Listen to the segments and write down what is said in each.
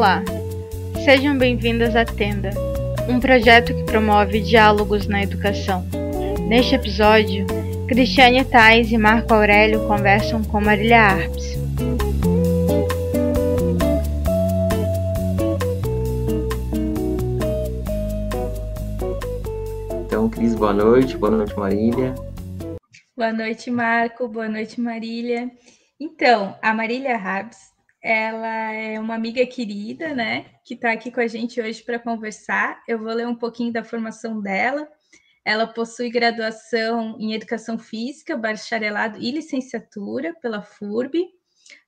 Olá, sejam bem-vindas à Tenda, um projeto que promove diálogos na educação. Neste episódio, Cristiane Tais e Marco Aurélio conversam com Marília Arps. Então, Cris, boa noite. Boa noite, Marília. Boa noite, Marco. Boa noite, Marília. Então, a Marília Harps ela é uma amiga querida, né, que está aqui com a gente hoje para conversar. Eu vou ler um pouquinho da formação dela. Ela possui graduação em Educação Física, bacharelado e licenciatura pela FURB.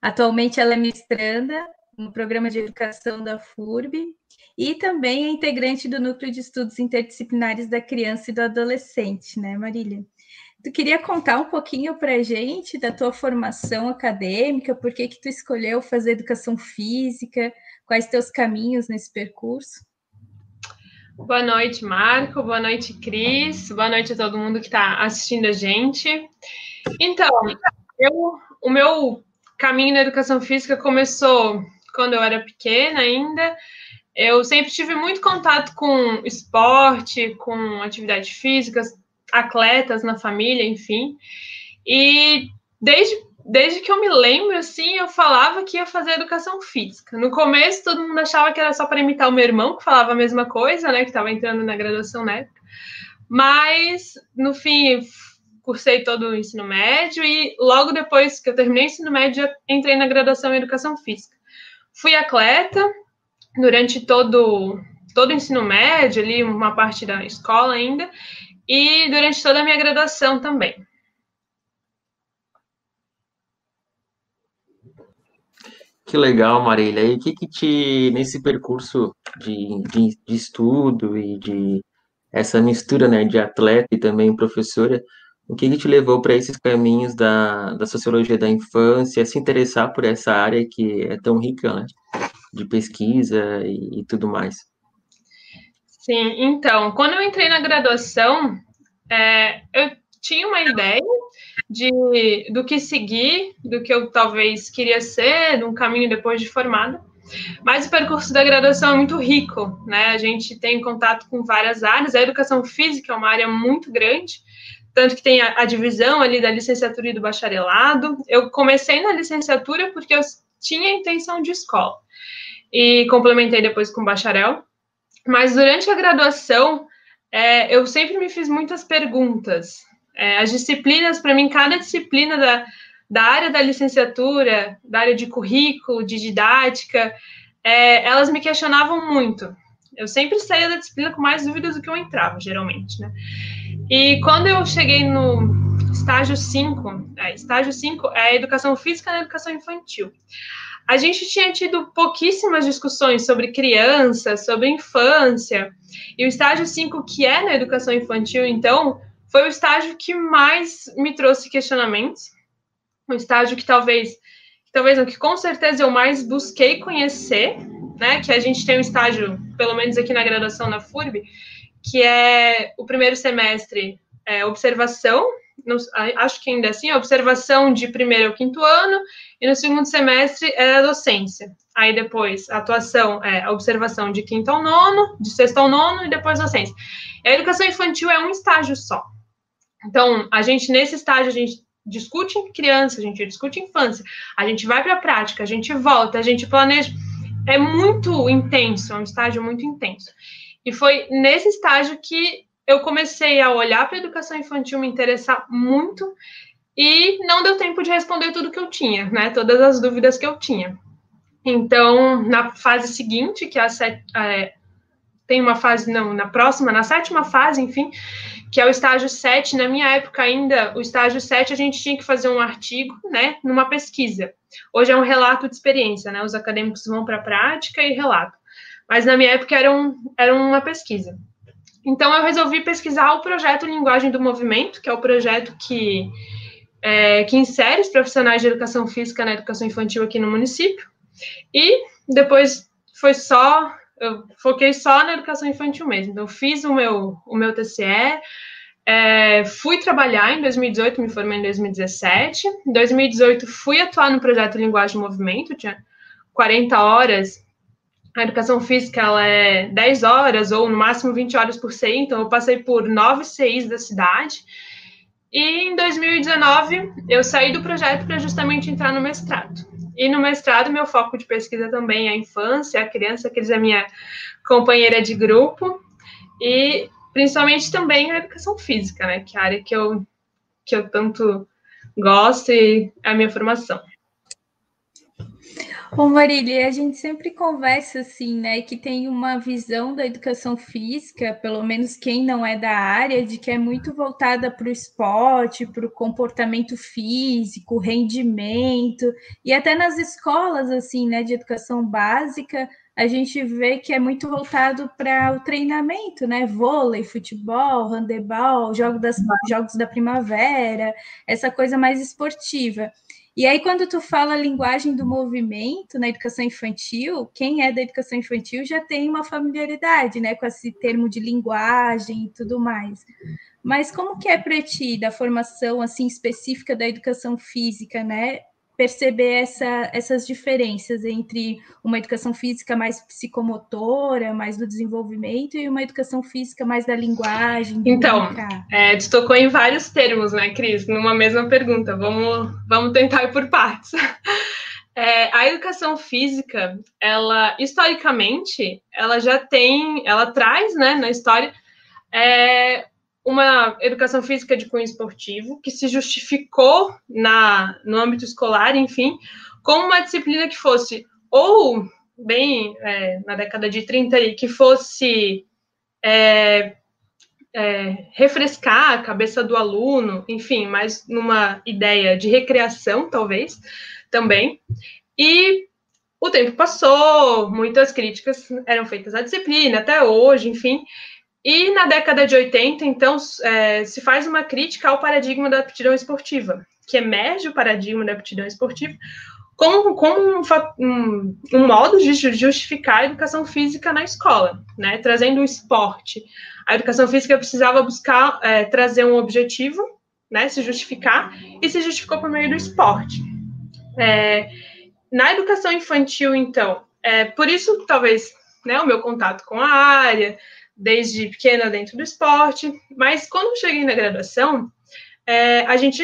Atualmente ela é mestranda no programa de educação da FURB e também é integrante do Núcleo de Estudos Interdisciplinares da Criança e do Adolescente, né, Marília? Tu queria contar um pouquinho para a gente da tua formação acadêmica, por que que tu escolheu fazer educação física, quais teus caminhos nesse percurso? Boa noite, Marco. Boa noite, Cris. Boa noite a todo mundo que está assistindo a gente. Então, eu, o meu caminho na educação física começou quando eu era pequena ainda. Eu sempre tive muito contato com esporte, com atividades físicas, atletas na família, enfim. E desde, desde que eu me lembro, assim, eu falava que ia fazer educação física. No começo, todo mundo achava que era só para imitar o meu irmão, que falava a mesma coisa, né, que estava entrando na graduação na época. Mas, no fim, cursei todo o ensino médio e logo depois que eu terminei o ensino médio, entrei na graduação em educação física. Fui atleta durante todo todo o ensino médio, ali uma parte da escola ainda, e durante toda a minha graduação também. Que legal, Marília. E o que que te, nesse percurso de, de, de, estudo e de essa mistura, né, de atleta e também professora, o que que te levou para esses caminhos da, da sociologia da infância, se interessar por essa área que é tão rica, né, de pesquisa e, e tudo mais? Sim, então, quando eu entrei na graduação, é, eu tinha uma ideia de do que seguir, do que eu talvez queria ser, um caminho depois de formada. Mas o percurso da graduação é muito rico, né? A gente tem contato com várias áreas. A educação física é uma área muito grande, tanto que tem a, a divisão ali da licenciatura e do bacharelado. Eu comecei na licenciatura porque eu tinha intenção de escola e complementei depois com bacharel. Mas durante a graduação, é, eu sempre me fiz muitas perguntas. É, as disciplinas, para mim, cada disciplina da, da área da licenciatura, da área de currículo, de didática, é, elas me questionavam muito. Eu sempre saía da disciplina com mais dúvidas do que eu entrava, geralmente, né? E quando eu cheguei no estágio 5, é, estágio 5 é a educação física na educação infantil. A gente tinha tido pouquíssimas discussões sobre criança, sobre infância, e o estágio 5, que é na educação infantil, então, foi o estágio que mais me trouxe questionamentos, um estágio que talvez, talvez não, que com certeza eu mais busquei conhecer, né, que a gente tem um estágio, pelo menos aqui na graduação na FURB, que é o primeiro semestre é, observação, no, acho que ainda assim, observação de primeiro ao quinto ano, e no segundo semestre é a docência. Aí depois, a atuação é observação de quinto ao nono, de sexto ao nono, e depois docência. A educação infantil é um estágio só. Então, a gente, nesse estágio, a gente discute criança, a gente discute infância, a gente vai para a prática, a gente volta, a gente planeja. É muito intenso, é um estágio muito intenso. E foi nesse estágio que eu comecei a olhar para a educação infantil, me interessar muito, e não deu tempo de responder tudo que eu tinha, né? Todas as dúvidas que eu tinha. Então, na fase seguinte, que é a set, é, tem uma fase, não, na próxima, na sétima fase, enfim, que é o estágio 7, na minha época ainda, o estágio 7 a gente tinha que fazer um artigo, né, numa pesquisa. Hoje é um relato de experiência, né, os acadêmicos vão para a prática e relato. Mas na minha época era, um, era uma pesquisa. Então, eu resolvi pesquisar o projeto Linguagem do Movimento, que é o projeto que, é, que insere os profissionais de educação física na educação infantil aqui no município. E depois foi só, eu foquei só na educação infantil mesmo. Então, fiz o meu, o meu TCE, é, fui trabalhar em 2018, me formei em 2017. Em 2018, fui atuar no projeto Linguagem do Movimento, tinha 40 horas a educação física ela é 10 horas ou no máximo 20 horas por ser, então eu passei por nove CIs da cidade. E em 2019 eu saí do projeto para justamente entrar no mestrado. E no mestrado meu foco de pesquisa também é a infância, a criança, que é a minha companheira de grupo, e principalmente também a educação física, né, que é a área que eu que eu tanto gosto e é a minha formação. Bom, Marília, a gente sempre conversa assim, né, que tem uma visão da educação física, pelo menos quem não é da área, de que é muito voltada para o esporte, para o comportamento físico, rendimento, e até nas escolas, assim, né, de educação básica, a gente vê que é muito voltado para o treinamento, né? Vôlei, futebol, handebol, jogos, das, jogos da primavera, essa coisa mais esportiva. E aí, quando tu fala linguagem do movimento na educação infantil, quem é da educação infantil já tem uma familiaridade, né, com esse termo de linguagem e tudo mais. Mas como que é para ti, da formação, assim, específica da educação física, né, perceber essa, essas diferenças entre uma educação física mais psicomotora, mais do desenvolvimento, e uma educação física mais da linguagem. Então, é, tu tocou em vários termos, né, Cris, numa mesma pergunta. Vamos, vamos tentar ir por partes. É, a educação física, ela historicamente, ela já tem, ela traz, né, na história, é, uma educação física de cunho esportivo, que se justificou na, no âmbito escolar, enfim, como uma disciplina que fosse, ou bem é, na década de 30, que fosse é, é, refrescar a cabeça do aluno, enfim, mas numa ideia de recreação, talvez, também. E o tempo passou, muitas críticas eram feitas à disciplina, até hoje, enfim, e na década de 80, então, é, se faz uma crítica ao paradigma da aptidão esportiva, que emerge o paradigma da aptidão esportiva como, como um, um, um, modo de justificar a educação física na escola, né? trazendo o esporte. A educação física precisava buscar é, trazer um objetivo, né? se justificar, e se justificou por meio do esporte. É, na educação infantil, então, é, por isso, talvez, né, o meu contato com a área, desde pequena dentro do esporte, mas quando cheguei na graduação, é, a gente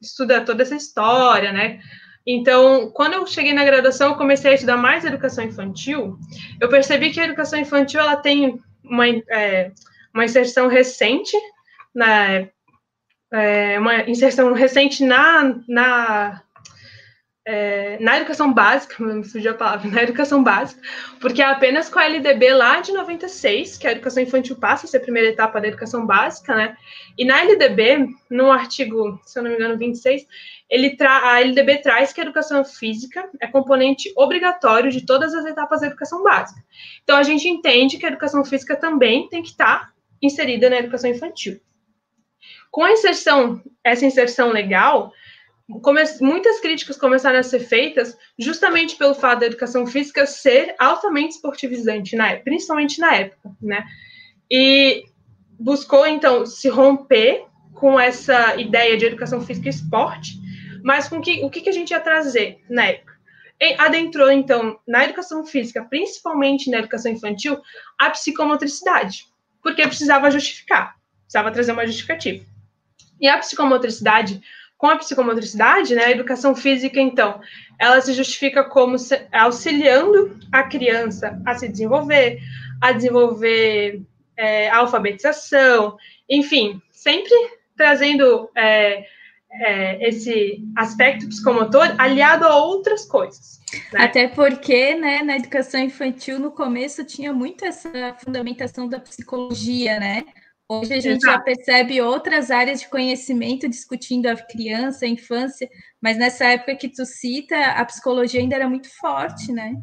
estuda toda essa história, né? Então, quando eu cheguei na graduação, eu comecei a estudar mais educação infantil. Eu percebi que a educação infantil ela tem uma, é, uma inserção recente, na, é, uma inserção recente na, na é, na educação básica, me fugiu a palavra, na educação básica, porque é apenas com a LDB lá de 96, que a educação infantil passa a ser a primeira etapa da educação básica, né? E na LDB, no artigo, se eu não me engano, 26, ele tra a LDB traz que a educação física é componente obrigatório de todas as etapas da educação básica. Então, a gente entende que a educação física também tem que estar inserida na educação infantil. Com a inserção, essa inserção legal, muitas críticas começaram a ser feitas justamente pelo fato da educação física ser altamente esportivizante, na, principalmente na época, né? E buscou, então, se romper com essa ideia de educação física e esporte, mas com que, o que, que a gente ia trazer na época? Adentrou, então, na educação física, principalmente na educação infantil, a psicomotricidade, porque precisava justificar, precisava trazer uma justificativa. E a psicomotricidade com a psicomotricidade, né, a educação física, então, ela se justifica como se, auxiliando a criança a se desenvolver, a desenvolver é, a alfabetização, enfim, sempre trazendo é, é, esse aspecto psicomotor aliado a outras coisas. Né? Até porque, né, na educação infantil, no começo, tinha muito essa fundamentação da psicologia, né? Hoje a gente Exato. já percebe outras áreas de conhecimento discutindo a criança, a infância, mas nessa época que tu cita, a psicologia ainda era muito forte, né?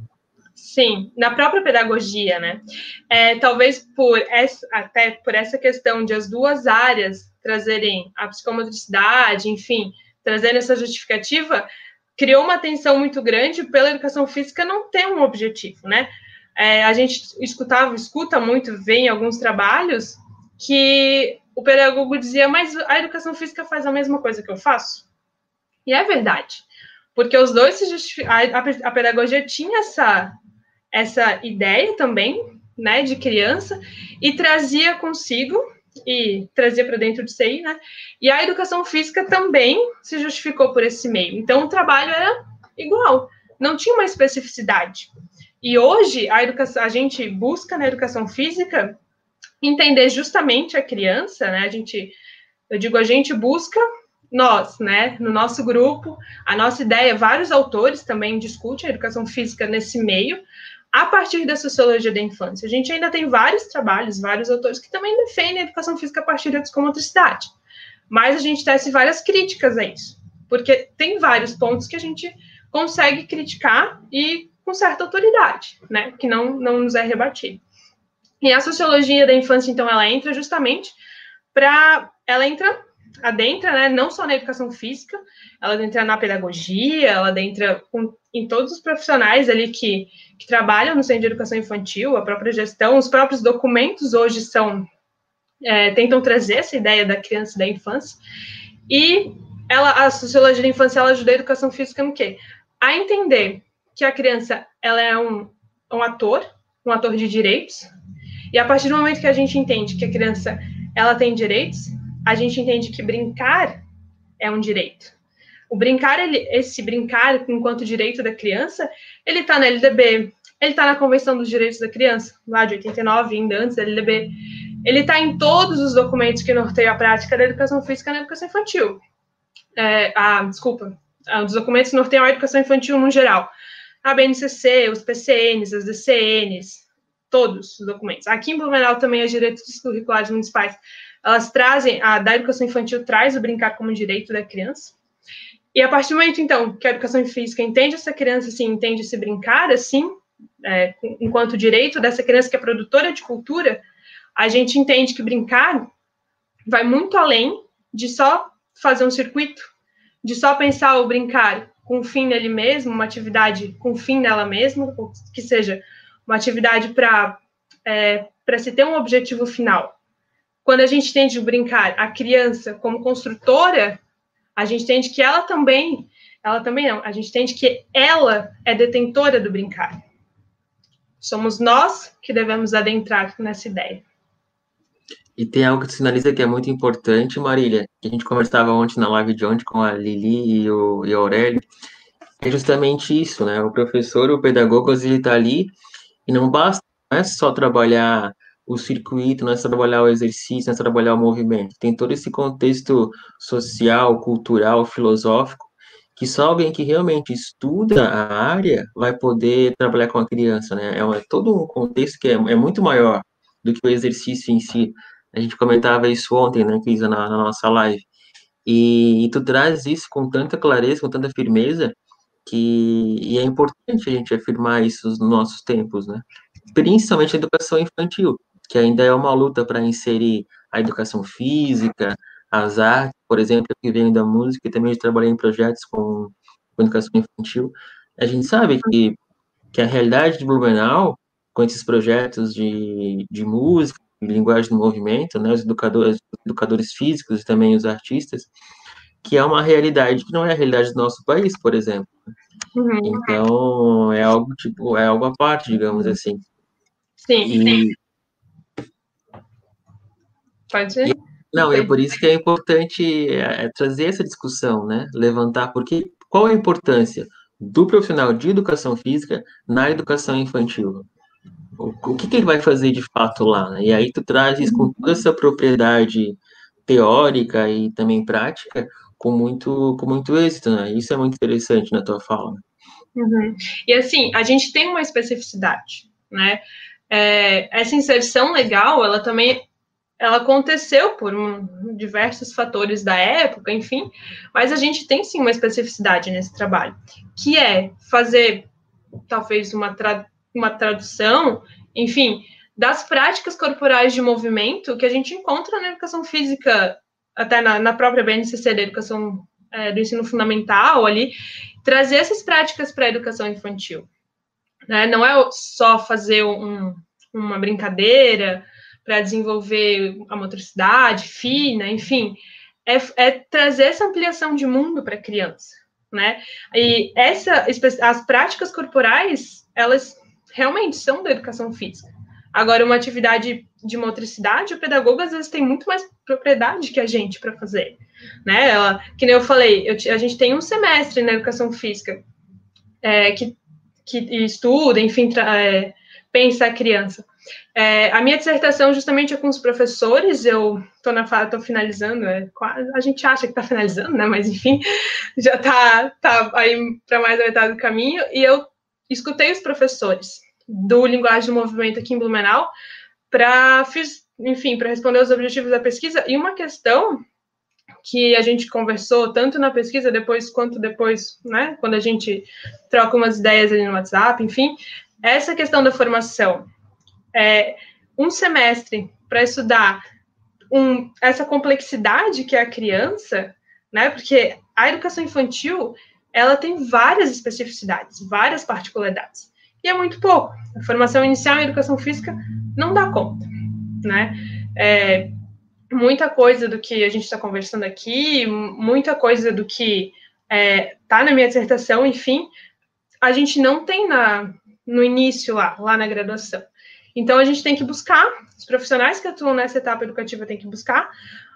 Sim, na própria pedagogia, né? É, talvez por essa, até por essa questão de as duas áreas trazerem a psicomotricidade, enfim, trazendo essa justificativa, criou uma tensão muito grande pela educação física não ter um objetivo, né? É, a gente escutava, escuta muito, vê em alguns trabalhos que o pedagogo dizia, mas a educação física faz a mesma coisa que eu faço? E é verdade, porque os dois se justificam, a, pedagogia tinha essa, essa ideia também, né, de criança e trazia consigo e trazia para dentro de si, né? E a educação física também se justificou por esse meio. Então o trabalho era igual, não tinha uma especificidade. E hoje a educação, a gente busca na educação física entender justamente a criança, né? A gente, eu digo, a gente busca nós, né, no nosso grupo, a nossa ideia, vários autores também discutem a educação física nesse meio, a partir da sociologia da infância. A gente ainda tem vários trabalhos, vários autores que também defendem a educação física a partir da psicomotricidade. Mas a gente tece várias críticas a isso, porque tem vários pontos que a gente consegue criticar e com certa autoridade, né, que não, não nos é rebatido. E a sociologia da infância, então, ela entra justamente para. Ela entra, adentra, né, não só na educação física, ela entra na pedagogia, ela entra com, em todos os profissionais ali que, que trabalham no centro de educação infantil, a própria gestão, os próprios documentos hoje são. É, tentam trazer essa ideia da criança e da infância. E ela, a sociologia da infância ela ajuda a educação física no quê? A entender que a criança ela é um, um ator, um ator de direitos, e a partir do momento que a gente entende que a criança ela tem direitos, a gente entende que brincar é um direito. O brincar, ele, esse brincar enquanto direito da criança, ele está na LDB, ele está na Convenção dos Direitos da Criança, lá de 89, ainda antes da LDB. Ele está em todos os documentos que norteiam a prática da educação física na educação infantil. É, a, desculpa, os documentos que norteiam a educação infantil no geral. A BNCC, os PCNs, as DCNs, todos os documentos. Aqui em Blumenau também as diretrizes curriculares municipais, elas trazem, a da educação infantil traz o brincar como direito da criança. E a partir do momento, então, que a educação física entende essa criança assim, entende esse brincar assim, é, enquanto direito dessa criança que é produtora de cultura, a gente entende que brincar vai muito além de só fazer um circuito, de só pensar o brincar com fim nele mesmo, uma atividade com fim nela mesma, que seja uma atividade para é, se ter um objetivo final. Quando a gente tende a brincar a criança como construtora, a gente tende que ela também, ela também não, a gente tende que ela é detentora do brincar. Somos nós que devemos adentrar nessa ideia. E tem algo que sinaliza que é muito importante, Marília, que a gente conversava ontem na live de ontem com a Lili e o, e o Aurélio, é justamente isso, né? O professor, o pedagogo, ele está ali e não basta, não é só trabalhar o circuito, não é só trabalhar o exercício, não é só trabalhar o movimento. Tem todo esse contexto social, cultural, filosófico, que só alguém que realmente estuda a área vai poder trabalhar com a criança, né? É, é todo um contexto que é, é, muito maior do que o exercício em si. A gente comentava isso ontem, né, Cris, na, na nossa live. E, e tu traz isso com tanta clareza, com tanta firmeza, que e é importante a gente afirmar isso nos nossos tempos, né? Principalmente a educação infantil, que ainda é uma luta para inserir a educação física, as artes, por exemplo, que vem da música, e também trabalhei em projetos com, com educação infantil. A gente sabe que, que a realidade de Blumenau, com esses projetos de, de música, de linguagem do movimento, né, os educadores, educadores físicos e também os artistas, que é uma realidade que não é a realidade do nosso país, por exemplo. Uhum. Então, é algo tipo, é algo à parte, digamos assim. Sim, e... sim. Pode ser? Não, é por isso que é importante é, é, trazer essa discussão, né? Levantar, porque qual é a importância do profissional de educação física na educação infantil? O, o que, que, ele vai fazer de fato lá? Né? E aí tu trazes com toda essa propriedade teórica e também prática com muito, com muito êxito, né? Isso é muito interessante na tua fala. Uhum. E assim, a gente tem uma especificidade, né? É, essa inserção legal, ela também ela aconteceu por um, diversos fatores da época, enfim, mas a gente tem sim uma especificidade nesse trabalho, que é fazer talvez uma, tra uma tradução, enfim, das práticas corporais de movimento que a gente encontra na educação física até na, na própria BNCC da educação é, do ensino fundamental ali, trazer essas práticas para a educação infantil. Né? Não é só fazer um, uma brincadeira para desenvolver a motricidade fina, enfim, é, é trazer essa ampliação de mundo para a criança, né? E essa, as práticas corporais, elas realmente são da educação física. Agora, uma atividade de motricidade, o pedagogo às vezes tem muito mais propriedade que a gente para fazer, né? Ela, que nem eu falei, eu, a gente tem um semestre na educação física é, que, que estuda, enfim, é, pensa a criança. É, a minha dissertação justamente é com os professores, eu estou na tô finalizando, é, a gente acha que está finalizando, né? Mas enfim, já está tá aí para mais da metade do caminho, e eu escutei os professores do Linguagem do Movimento aqui em Blumenau para, enfim, para responder os objetivos da pesquisa, e uma questão que a gente conversou tanto na pesquisa depois quanto depois, né, quando a gente troca umas ideias ali no WhatsApp, enfim, essa questão da formação. É, um semestre para estudar um, essa complexidade que é a criança, né, porque a educação infantil, ela tem várias especificidades, várias particularidades, e é muito pouco. A formação inicial em educação física não dá conta, né, é, muita coisa do que a gente está conversando aqui, muita coisa do que está é, na minha dissertação, enfim, a gente não tem na, no início lá, lá na graduação. Então, a gente tem que buscar, os profissionais que atuam nessa etapa educativa têm que buscar,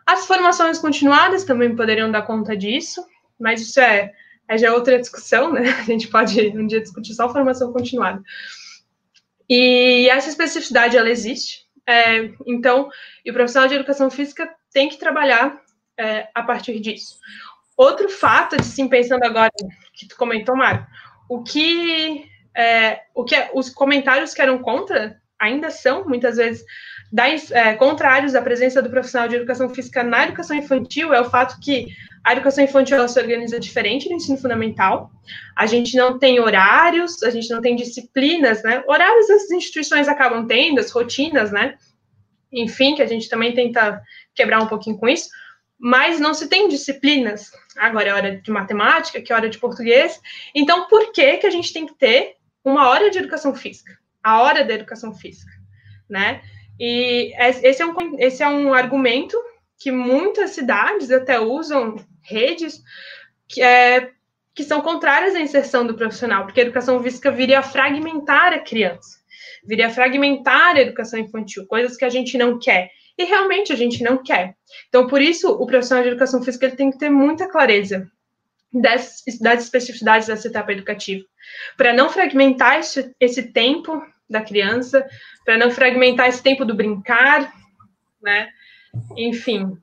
as formações continuadas também poderiam dar conta disso, mas isso é, é já outra discussão, né? A gente pode um dia discutir só formação continuada. E essa especificidade, ela existe, é, então, o profissional de educação física tem que trabalhar é, a partir disso. Outro fato, assim, pensando agora, que tu comentou, Mário, o que, é, o que os comentários que eram contra ainda são, muitas vezes, da, é, contrários à presença do profissional de educação física na educação infantil, é o fato que a educação infantil ela se organiza diferente do ensino fundamental. A gente não tem horários, a gente não tem disciplinas, né? Horários as instituições acabam tendo, as rotinas, né? Enfim, que a gente também tenta quebrar um pouquinho com isso, mas não se tem disciplinas. Agora é hora de matemática, que é hora de português. Então, por que que a gente tem que ter uma hora de educação física? A hora da educação física, né? E esse é um, esse é um argumento que muitas cidades até usam redes que, é, que são contrárias à inserção do profissional, porque a educação física viria a fragmentar a criança, viria a fragmentar a educação infantil, coisas que a gente não quer. E realmente a gente não quer. Então, por isso, o profissional de educação física ele tem que ter muita clareza das, das especificidades dessa etapa educativa, para não fragmentar esse, esse tempo da criança, para não fragmentar esse tempo do brincar, né? Enfim,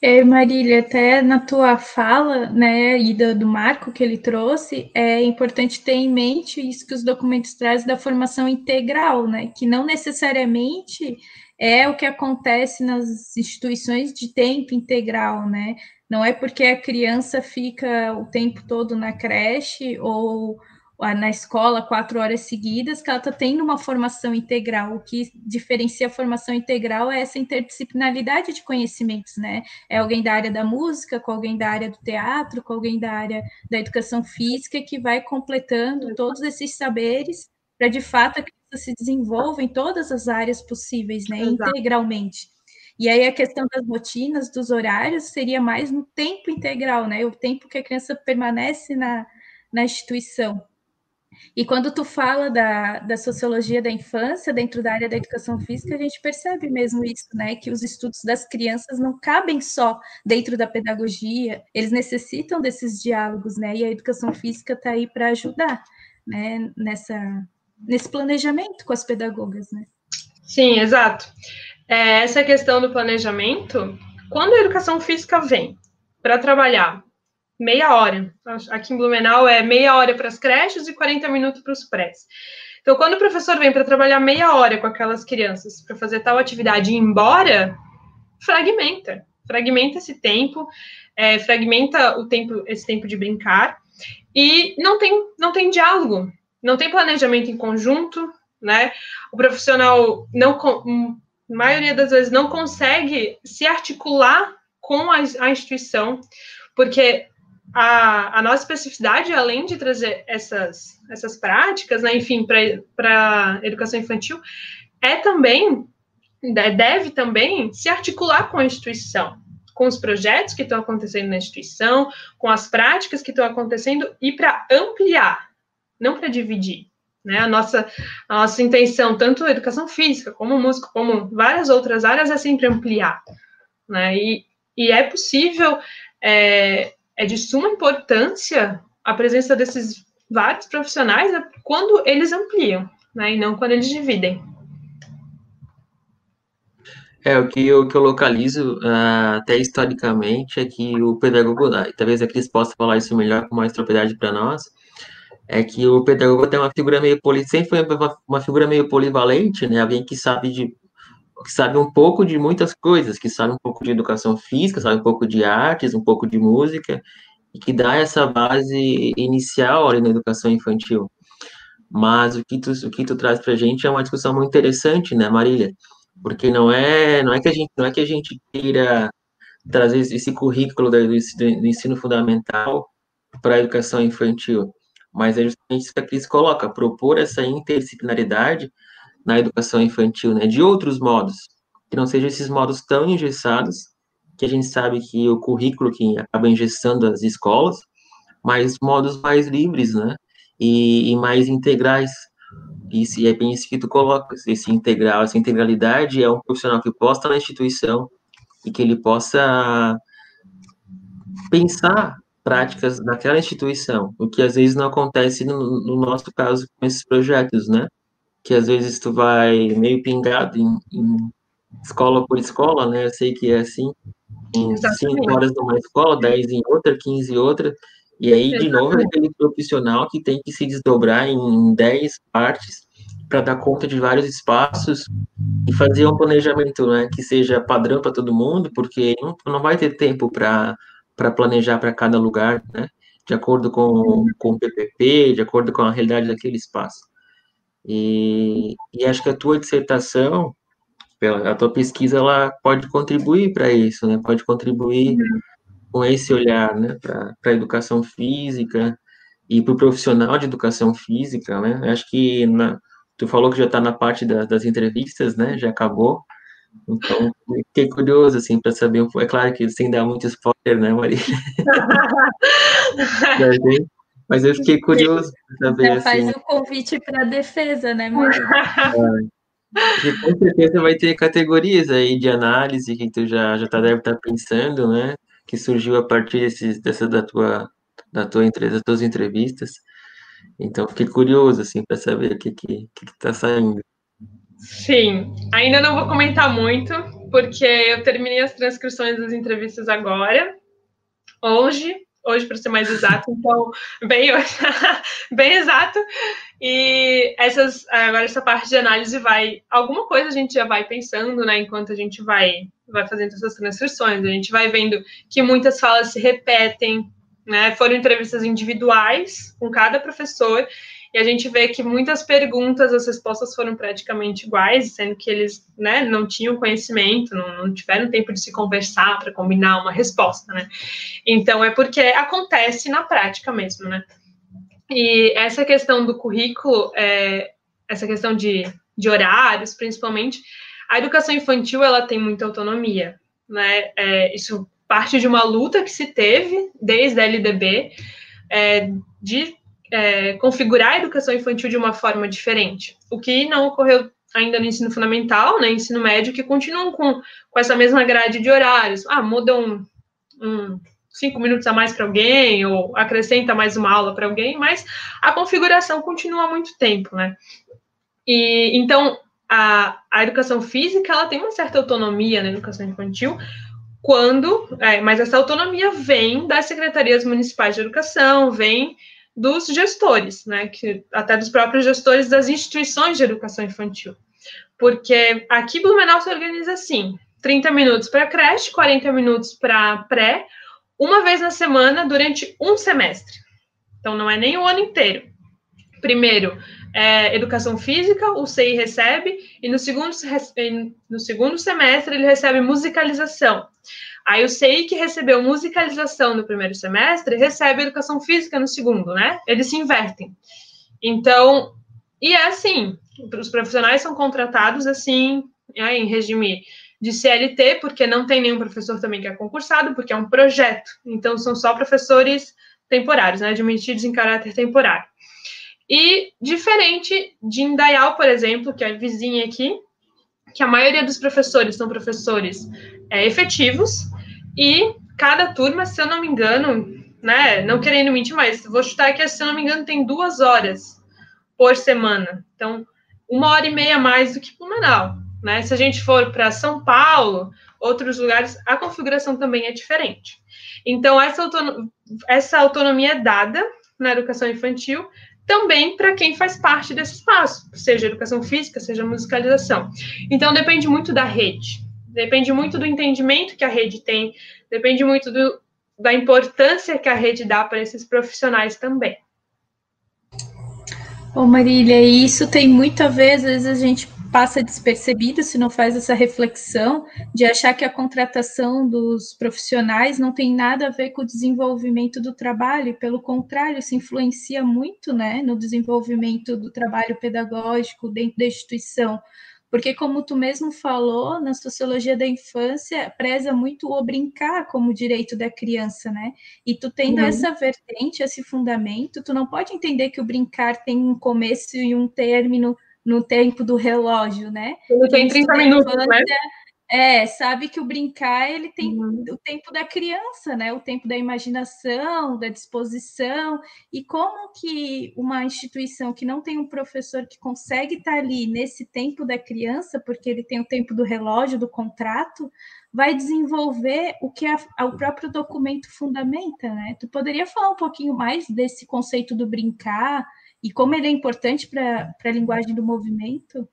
é, Marília, até na tua fala, né, e do, do, marco que ele trouxe, é importante ter em mente isso que os documentos trazem da formação integral, né, que não necessariamente é o que acontece nas instituições de tempo integral, né, não é porque a criança fica o tempo todo na creche ou na escola quatro horas seguidas, que ela está tendo uma formação integral. O que diferencia a formação integral é essa interdisciplinaridade de conhecimentos, né? É alguém da área da música, com alguém da área do teatro, com alguém da área da educação física, que vai completando todos esses saberes para, de fato, a criança se desenvolva em todas as áreas possíveis, né? Exato. Integralmente. E aí a questão das rotinas, dos horários, seria mais no tempo integral, né? O tempo que a criança permanece na, na instituição. E quando tu fala da, da sociologia da infância dentro da área da educação física, a gente percebe mesmo isso, né? Que os estudos das crianças não cabem só dentro da pedagogia, eles necessitam desses diálogos, né? E a educação física está aí para ajudar, né? Nessa, nesse planejamento com as pedagogas, né? Sim, exato. É, essa questão do planejamento, quando a educação física vem para trabalhar meia hora. Aqui em Blumenau é meia hora para as creches e 40 minutos para os prés. Então, quando o professor vem para trabalhar meia hora com aquelas crianças para fazer tal atividade e ir embora, fragmenta. Fragmenta esse tempo, é, fragmenta o tempo, esse tempo de brincar, e não tem, não tem diálogo, não tem planejamento em conjunto, né? O profissional não, hum, maioria das vezes, não consegue se articular com a, a instituição, porque a, a nossa especificidade, além de trazer essas, essas práticas, né, enfim, para a educação infantil, é também, deve também se articular com a instituição, com os projetos que estão acontecendo na instituição, com as práticas que estão acontecendo e para ampliar, não para dividir, Né? A, nossa, a nossa intenção, tanto educação física, como música, como várias outras áreas, é sempre ampliar. Né? E, e é possível, é, é de suma importância a presença desses vários profissionais né, quando eles ampliam, né? e não quando eles dividem. É, o que eu, que eu localizo, uh, até historicamente, é que o pedagogo, talvez a Cris possa falar isso melhor com mais propriedade para nós, é que o pedagogo tem uma figura meio poli, sempre foi uma, uma, figura meio polivalente, né? Alguém que sabe de que sabe um pouco de muitas coisas, que sabe um pouco de educação física, sabe um pouco de artes, um pouco de música, e que dá essa base inicial ali na educação infantil. Mas o que tu, o que tu traz para a gente é uma discussão muito interessante, né, Marília? Porque não é, não é que a gente, não é que a gente queira trazer esse currículo do, ensino fundamental para a educação infantil mas é justamente isso que a Cris coloca, propor essa interdisciplinaridade na educação infantil, né, de outros modos, que não sejam esses modos tão engessados, que a gente sabe que o currículo que acaba engessando as escolas, mas modos mais livres, né, e, e mais integrais, e é bem isso que tu coloca, esse integral, essa integralidade é um profissional que possa estar na instituição e que ele possa pensar práticas daquela instituição, o que às vezes não acontece no, no, nosso caso com esses projetos, né? Que às vezes tu vai meio pingado em, em escola por escola, né? Eu sei que é assim, em cinco horas numa escola, dez em outra, quinze em outra, e aí, de novo, é aquele profissional que tem que se desdobrar em dez partes para dar conta de vários espaços e fazer um planejamento né, que seja padrão para todo mundo, porque não, não vai ter tempo para para planejar para cada lugar, né? De acordo com, com o PPP, de acordo com a realidade daquele espaço. E, e acho que a tua dissertação, a tua pesquisa, ela pode contribuir para isso, né? Pode contribuir com esse olhar, né? Para a educação física e para o profissional de educação física, né? Acho que na, tu falou que já está na parte da, das entrevistas, né? Já acabou. Então, fiquei curioso, assim, para saber um pouco. É claro que sem dar muito spoiler, né, Maria? Mas eu fiquei curioso para saber. Já faz assim, o convite para a defesa, né, Maria? É, com certeza vai ter categorias aí de análise que tu já, já tá, deve estar tá pensando, né? Que surgiu a partir desses, dessa da tua, da tua, das tuas entrevistas. Então, fiquei curioso, assim, para saber o que, que, que, que tá saindo. Sim, ainda não vou comentar muito, porque eu terminei as transcrições das entrevistas agora, hoje, hoje para ser mais exato, então, bem, bem exato. E essas, agora essa parte de análise vai, alguma coisa a gente já vai pensando, né, enquanto a gente vai, vai fazendo essas transcrições, a gente vai vendo que muitas falas se repetem, né, foram entrevistas individuais com cada professor, e a gente vê que muitas perguntas, as respostas foram praticamente iguais, sendo que eles né, não tinham conhecimento, não, não tiveram tempo de se conversar para combinar uma resposta, né? Então é porque acontece na prática mesmo, né? E essa questão do currículo, é, essa questão de, de horários, principalmente, a educação infantil ela tem muita autonomia, né? É, isso parte de uma luta que se teve desde a LDB é, de é, configurar a educação infantil de uma forma diferente, o que não ocorreu ainda no ensino fundamental, né, ensino médio, que continuam com, com essa mesma grade de horários. Ah, mudam um, um, cinco minutos a mais para alguém, ou acrescenta mais uma aula para alguém, mas a configuração continua há muito tempo, né? E então a, a educação física ela tem uma certa autonomia na educação infantil, quando, é, mas essa autonomia vem das secretarias municipais de educação, vem dos gestores, né, que, até dos próprios gestores das instituições de educação infantil. Porque aqui Blumenau se organiza assim: 30 minutos para creche, 40 minutos para pré, uma vez na semana durante um semestre. Então não é nem o ano inteiro. Primeiro, é, educação física, o CI recebe, e no segundo, no segundo semestre ele recebe musicalização. Aí o CI que recebeu musicalização no primeiro semestre recebe educação física no segundo, né? Eles se invertem. Então, e é assim, os profissionais são contratados assim, é, em regime de CLT, porque não tem nenhum professor também que é concursado, porque é um projeto. Então, são só professores temporários, né? Admitidos em caráter temporário. E diferente de Indaial, por exemplo, que é vizinha aqui, que a maioria dos professores são professores é, efetivos e cada turma, se eu não me engano, né, não querendo mentir, mas vou chutar que, se eu não me engano, tem duas horas por semana. Então, uma hora e meia mais do que Blumenau. Né? Se a gente for para São Paulo, outros lugares, a configuração também é diferente. Então, essa, essa autonomia é dada na educação infantil também para quem faz parte desse espaço, seja educação física, seja musicalização. Então, depende muito da rede, depende muito do entendimento que a rede tem, depende muito do, da importância que a rede dá para esses profissionais também. Ô Marília, isso tem muito a ver, às vezes a gente passa despercebido se não faz essa reflexão de achar que a contratação dos profissionais não tem nada a ver com o desenvolvimento do trabalho, pelo contrário, se influencia muito né, no desenvolvimento do trabalho pedagógico dentro da instituição. Porque, como tu mesmo falou, na sociologia da infância, preza muito o brincar como direito da criança, né? E tu tendo uhum. essa vertente, esse fundamento, tu não pode entender que o brincar tem um começo e um término no tempo do relógio, né? Quando tem 30 minutos, né? É, sabe que o brincar ele tem uhum. o tempo da criança, né? O tempo da imaginação, da disposição e como que uma instituição que não tem um professor que consegue estar ali nesse tempo da criança, porque ele tem o tempo do relógio, do contrato, vai desenvolver o que a, o próprio documento fundamenta, né? Tu poderia falar um pouquinho mais desse conceito do brincar e como ele é importante para a linguagem do movimento?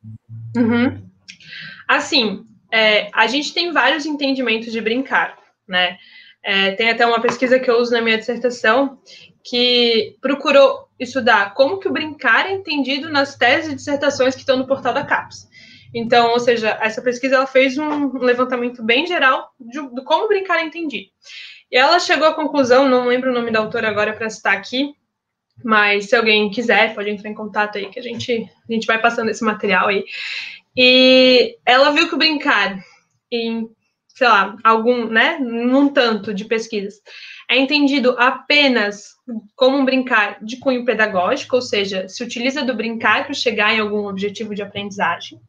Uhum. Assim, é, a gente tem vários entendimentos de brincar, né? É, tem até uma pesquisa que eu uso na minha dissertação que procurou estudar como que o brincar é entendido nas teses e dissertações que estão no portal da CAPES. Então, ou seja, essa pesquisa ela fez um levantamento bem geral de, de como brincar é entendido. E ela chegou à conclusão, não lembro o nome da autora agora para citar aqui, mas se alguém quiser, pode entrar em contato aí, que a gente, a gente vai passando esse material aí. E ela viu que o brincar em, sei lá, algum, né, num tanto de pesquisas, é entendido apenas como um brincar de cunho pedagógico, ou seja, se utiliza do brincar para chegar em algum objetivo de aprendizagem.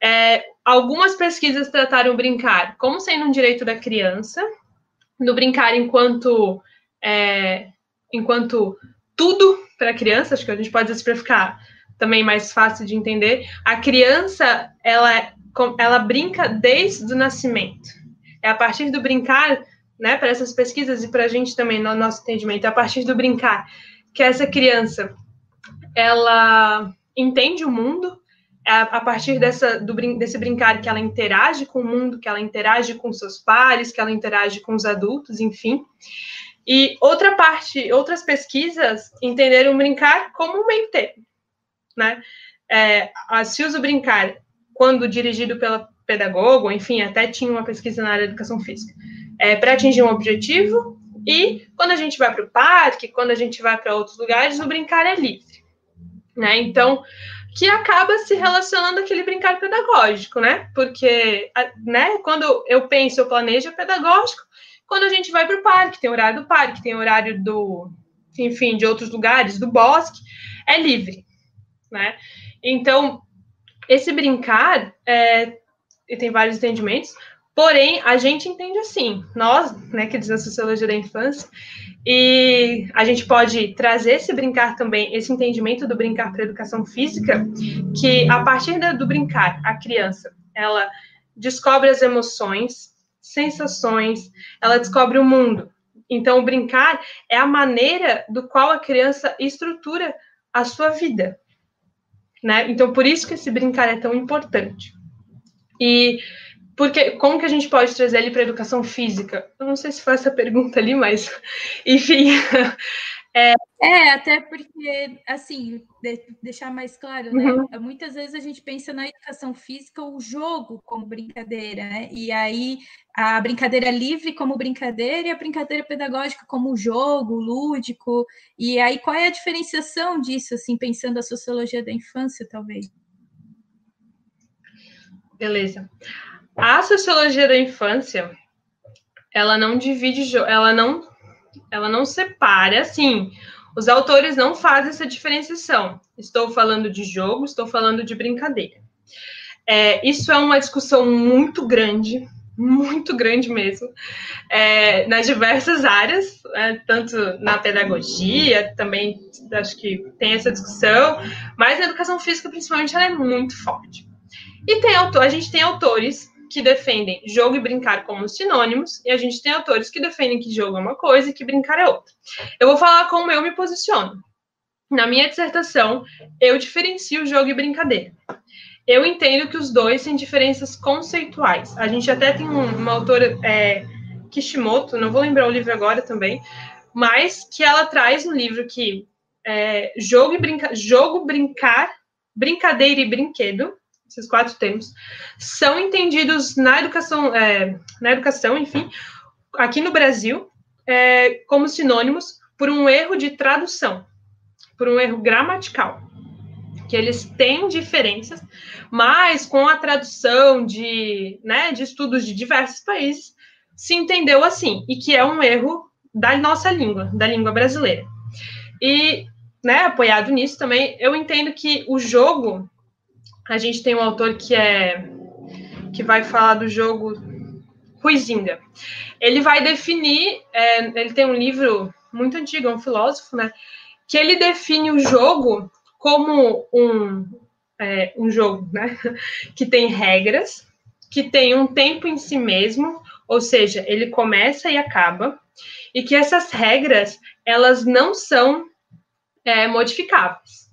É, algumas pesquisas trataram o brincar como sendo um direito da criança, no brincar enquanto é, enquanto tudo para a criança, acho que a gente pode ficar também mais fácil de entender, a criança ela, ela brinca desde o nascimento. É a partir do brincar, né, para essas pesquisas e para a gente também, no nosso entendimento, é a partir do brincar que essa criança ela entende o mundo, é a partir dessa, do, desse brincar que ela interage com o mundo, que ela interage com seus pares, que ela interage com os adultos, enfim. E outra parte, outras pesquisas entenderam brincar como um meio termo né? É, se usa o brincar quando dirigido pela pedagogo, enfim, até tinha uma pesquisa na área de educação física, é, para atingir um objetivo, e quando a gente vai para o parque, quando a gente vai para outros lugares, o brincar é livre, né? Então, que acaba se relacionando aquele brincar pedagógico, né? Porque, né, quando eu penso, eu planejo é pedagógico, quando a gente vai para o parque, tem horário do parque, tem horário do, enfim, de outros lugares, do bosque, é livre né? Então, esse brincar, é, e tem vários entendimentos, porém, a gente entende assim, nós, né, que diz a sociologia da infância, e a gente pode trazer esse brincar também, esse entendimento do brincar para a educação física, que a partir do brincar, a criança, ela descobre as emoções, sensações, ela descobre o mundo. Então, brincar é a maneira do qual a criança estrutura a sua vida, né? Então, por isso que esse brincar é tão importante. E porque como que a gente pode trazer ele para a educação física? Eu não sei se foi essa pergunta ali, mas enfim. É, é até porque, assim, de, deixar mais claro, né? Uhum. Muitas vezes a gente pensa na educação física o jogo como brincadeira, né? E aí a brincadeira livre como brincadeira e a brincadeira pedagógica como jogo, lúdico. E aí qual é a diferenciação disso, assim, pensando a sociologia da infância, talvez? Beleza. A sociologia da infância, ela não divide, ela não ela não separa, assim, Os autores não fazem essa diferenciação. Estou falando de jogo, estou falando de brincadeira. É, isso é uma discussão muito grande, muito grande mesmo, é, nas diversas áreas, é, tanto na pedagogia, também acho que tem essa discussão, mas na educação física, principalmente, ela é muito forte. E tem a gente tem autores que defendem jogo e brincar como sinônimos, e a gente tem autores que defendem que jogo é uma coisa e que brincar é outra. Eu vou falar como eu me posiciono. Na minha dissertação, eu diferencio jogo e brincadeira. Eu entendo que os dois têm diferenças conceituais. A gente até tem um, uma autora, é, Kishimoto, não vou lembrar o livro agora também, mas que ela traz no livro que é, jogo, e brinca, jogo, brincar, brincadeira e brinquedo esses quatro termos, são entendidos na educação, é, na educação, enfim, aqui no Brasil, é, como sinônimos por um erro de tradução, por um erro gramatical, que eles têm diferenças, mas com a tradução de, né, de estudos de diversos países, se entendeu assim, e que é um erro da nossa língua, da língua brasileira. E, né, apoiado nisso também, eu entendo que o jogo a gente tem um autor que é que vai falar do jogo Ruizinga. Ele vai definir, é, ele tem um livro muito antigo, é um filósofo, né? Que ele define o jogo como um, é, um jogo, né? Que tem regras, que tem um tempo em si mesmo, ou seja, ele começa e acaba, e que essas regras elas não são é, modificáveis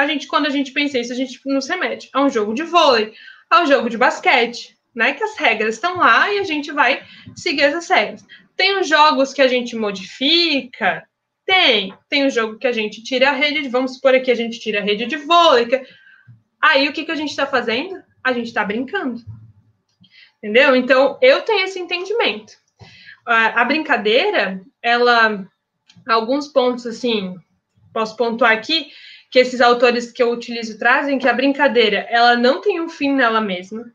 a gente, quando a gente pensa isso, a gente não se remete a um jogo de vôlei, a um jogo de basquete, né? Que as regras estão lá e a gente vai seguir essas regras. Tem os jogos que a gente modifica, tem. Tem o jogo que a gente tira a rede, de, vamos supor aqui, a gente tira a rede de vôlei. Que... Aí o que, que a gente está fazendo? A gente está brincando. Entendeu? Então, eu tenho esse entendimento. A brincadeira, ela, alguns pontos assim, posso pontuar aqui, que esses autores que eu utilizo trazem, que a brincadeira, ela não tem um fim nela mesma,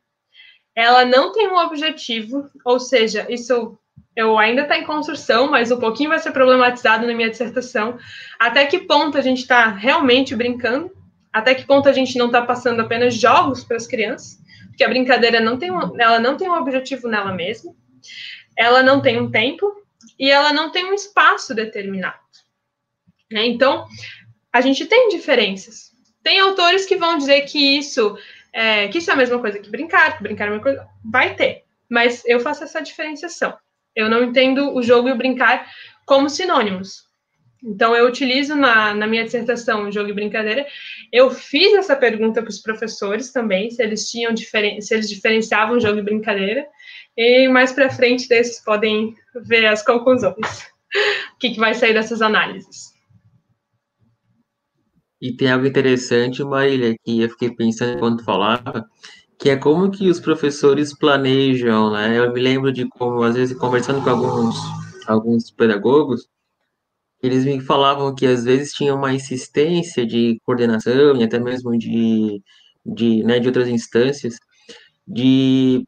ela não tem um objetivo, ou seja, isso eu ainda está em construção, mas um pouquinho vai ser problematizado na minha dissertação. Até que ponto a gente está realmente brincando? Até que ponto a gente não está passando apenas jogos para as crianças? Porque a brincadeira não tem um, ela não tem um objetivo nela mesma, ela não tem um tempo e ela não tem um espaço determinado. Né? Então, a gente tem diferenças. Tem autores que vão dizer que isso, é, que isso é a mesma coisa que brincar, que brincar é uma coisa. Vai ter. Mas eu faço essa diferenciação. Eu não entendo o jogo e o brincar como sinônimos. Então, eu utilizo na, na minha dissertação jogo e brincadeira. Eu fiz essa pergunta para os professores também, se eles tinham diferen se eles diferenciavam jogo e brincadeira. E mais para frente, desses podem ver as conclusões. o que, que vai sair dessas análises. E tem algo interessante, Marília, que eu fiquei pensando enquanto falava, que é como que os professores planejam, né? Eu me lembro de como, às vezes, conversando com alguns, alguns pedagogos, eles me falavam que às vezes tinha uma insistência de coordenação e até mesmo de, de, né, de outras instâncias de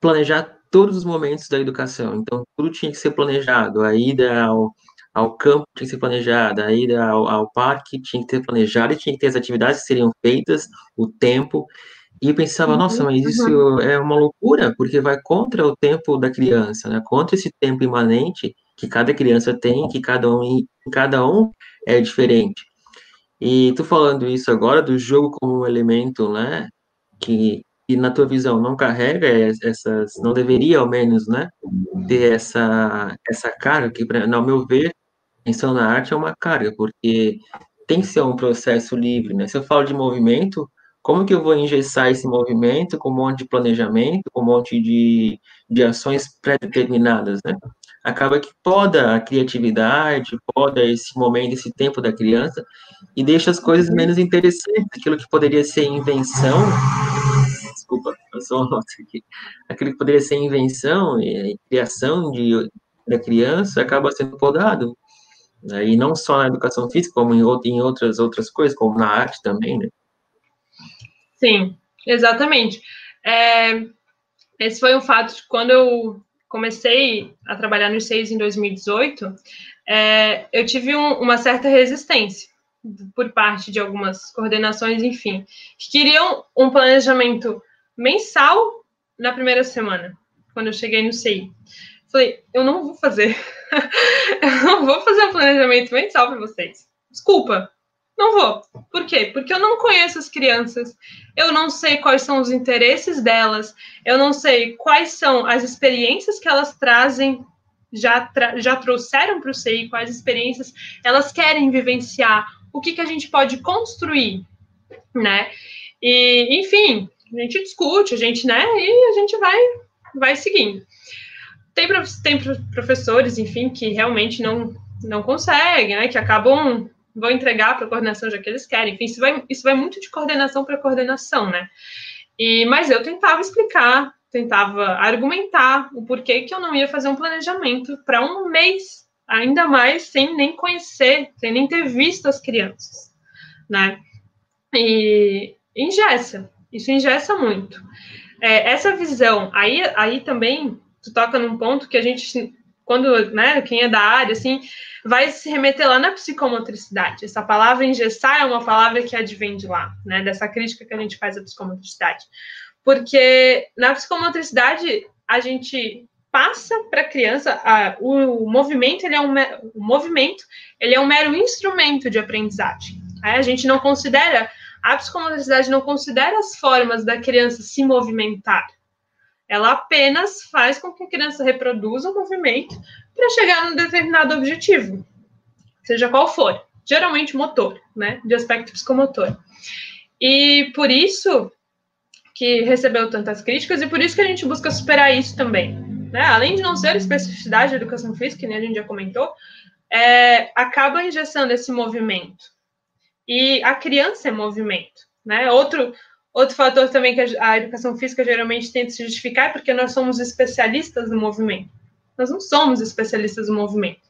planejar todos os momentos da educação. Então, tudo tinha que ser planejado, a ida ao, ao campo tinha que ser planejada, a ida ao, ao, parque tinha que ser planejada e tinha que ter as atividades que seriam feitas, o tempo. E eu pensava, uhum, nossa, mas isso uhum. é uma loucura, porque vai contra o tempo da criança, né? Contra esse tempo imanente que cada criança tem, que cada um, cada um é diferente. E tu falando isso agora do jogo como um elemento, né, que, que na tua visão não carrega essas, não deveria ao menos, né, ter essa essa carga que, no meu ver, atenção na arte é uma carga, porque tem que ser um processo livre, né? Se eu falo de movimento, como que eu vou engessar esse movimento com um monte de planejamento, com um monte de, de ações pré-determinadas, né? Acaba que poda a criatividade, poda esse momento, esse tempo da criança e deixa as coisas menos interessantes, aquilo que poderia ser invenção, desculpa, eu sou uma nota aqui, aquilo que poderia ser invenção e criação de, da criança acaba sendo podado, né? E não só na educação física, como em, em outras, outras coisas, como na arte também, né? Sim, exatamente. É, esse foi um fato de quando eu comecei a trabalhar no SEIS em 2018, é, eu tive um, uma certa resistência por parte de algumas coordenações, enfim, que queriam um planejamento mensal na primeira semana, quando eu cheguei no CI. Falei, eu não vou fazer. eu não vou fazer um planejamento mensal para vocês. Desculpa, não vou. Por quê? Porque eu não conheço as crianças, eu não sei quais são os interesses delas, eu não sei quais são as experiências que elas trazem, já, tra já trouxeram para o CI, quais experiências elas querem vivenciar, o que, que a gente pode construir, né? E, enfim, a gente discute, a gente, né? E a gente vai, vai seguindo. Tem, tem professores, enfim, que realmente não, não conseguem, né? Que acabam vão entregar para a coordenação já que eles querem. Enfim, isso vai, isso vai muito de coordenação para coordenação, né? E, mas eu tentava explicar, tentava argumentar o porquê que eu não ia fazer um planejamento para um mês, ainda mais sem nem conhecer, sem nem ter visto as crianças, né? E ingessa, isso ingessa muito. É, essa visão, aí, aí também tu toca num ponto que a gente quando, né, quem é da área, assim, vai se remeter lá na psicomotricidade. Essa palavra engessar é uma palavra que advém de lá, né, dessa crítica que a gente faz à psicomotricidade. Porque na psicomotricidade, a gente passa para a criança, o, o, movimento, ele é um, o movimento, ele é um mero instrumento de aprendizagem. Né? A gente não considera, a psicomotricidade não considera as formas da criança se movimentar, ela apenas faz com que a criança reproduza o movimento para chegar num determinado objetivo, seja qual for. Geralmente motor, né? De aspecto psicomotor. E por isso que recebeu tantas críticas e por isso que a gente busca superar isso também. Né? Além de não ser especificidade da educação física, que nem a gente já comentou, é, acaba injeção esse movimento. E a criança é movimento. Né? Outro, Outro fator também que a educação física geralmente tenta se justificar é porque nós somos especialistas no movimento. Nós não somos especialistas no movimento.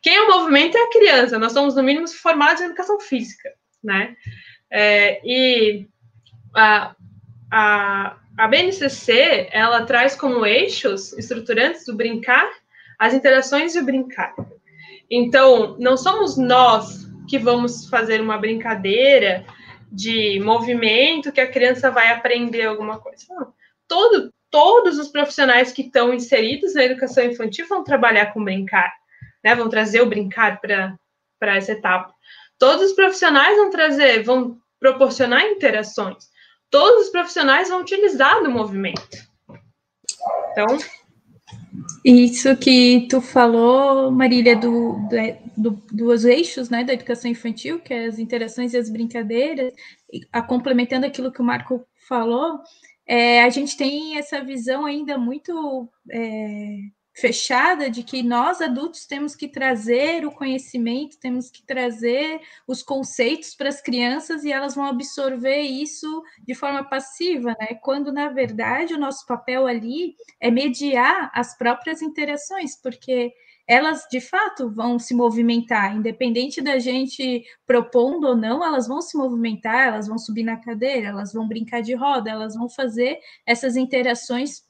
Quem é o movimento é a criança. Nós somos, no mínimo, formados em educação física, né? É, e a, a, a BNCC, ela traz como eixos estruturantes do brincar as interações e o brincar. Então, não somos nós que vamos fazer uma brincadeira de movimento que a criança vai aprender alguma coisa. Não. Todo, todos os profissionais que estão inseridos na educação infantil vão trabalhar com brincar, né? Vão trazer o brincar para essa etapa. Todos os profissionais vão trazer, vão proporcionar interações. Todos os profissionais vão utilizar do movimento. Então, isso que tu falou, Marília, do, do, dos eixos né, da educação infantil, que é as interações e as brincadeiras, a, complementando aquilo que o Marco falou, é, a gente tem essa visão ainda muito é, fechada de que nós adultos temos que trazer o conhecimento, temos que trazer os conceitos para as crianças e elas vão absorver isso de forma passiva, né? Quando na verdade o nosso papel ali é mediar as próprias interações, porque elas de fato vão se movimentar, independente da gente propondo ou não, elas vão se movimentar, elas vão subir na cadeira, elas vão brincar de roda, elas vão fazer essas interações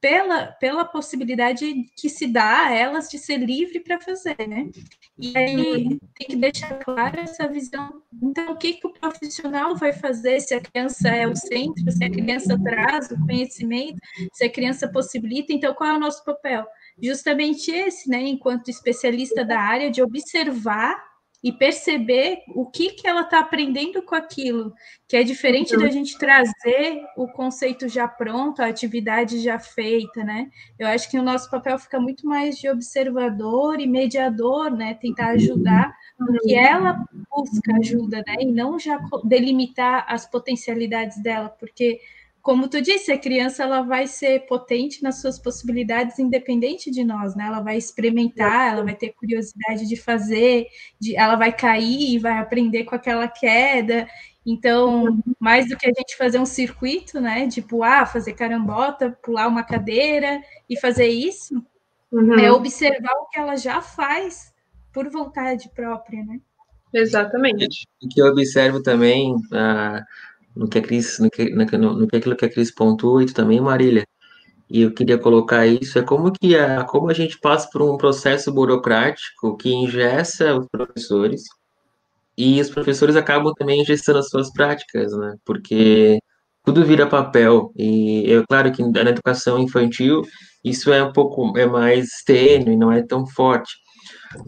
pela, pela possibilidade que se dá a elas de ser livre para fazer, né? E aí tem que deixar clara essa visão. Então, o que, que o profissional vai fazer se a criança é o centro, se a criança traz o conhecimento, se a criança possibilita? Então, qual é o nosso papel? Justamente esse, né? Enquanto especialista da área, de observar e perceber o que, que ela está aprendendo com aquilo, que é diferente da gente trazer o conceito já pronto, a atividade já feita, né? Eu acho que o nosso papel fica muito mais de observador e mediador, né? Tentar ajudar o que ela busca ajuda, né? E não já delimitar as potencialidades dela, porque como tu disse, a criança ela vai ser potente nas suas possibilidades, independente de nós, né? Ela vai experimentar, ela vai ter curiosidade de fazer, de, ela vai cair e vai aprender com aquela queda. Então, mais do que a gente fazer um circuito, né? Tipo, ah, fazer carambota, pular uma cadeira e fazer isso, uhum. é observar o que ela já faz por vontade própria, né? Exatamente. O que eu observo também, uh, no que a Cris, no que, no, no que aquilo que a Cris pontua, e tu também, Marília, e eu queria colocar isso, é como que a, como a gente passa por um processo burocrático que ingessa os professores e os professores acabam também ingestando as suas práticas, né? Porque tudo vira papel e é claro que na educação infantil isso é um pouco é mais tênue, não é tão forte,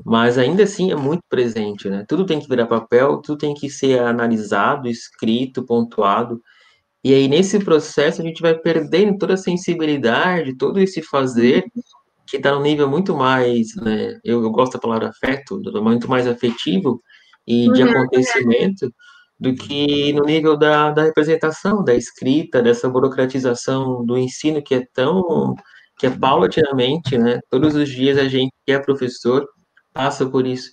mas ainda assim é muito presente, né? Tudo tem que virar papel, tudo tem que ser analisado, escrito, pontuado. E aí, nesse processo, a gente vai perdendo toda a sensibilidade, todo esse fazer, que está num nível muito mais, né? Eu, eu, gosto da palavra afeto, muito mais afetivo e de uhum. acontecimento, do que no nível da, da representação, da escrita, dessa burocratização do ensino que é tão. que é paulatinamente, né? Todos os dias a gente que é professor passa por isso.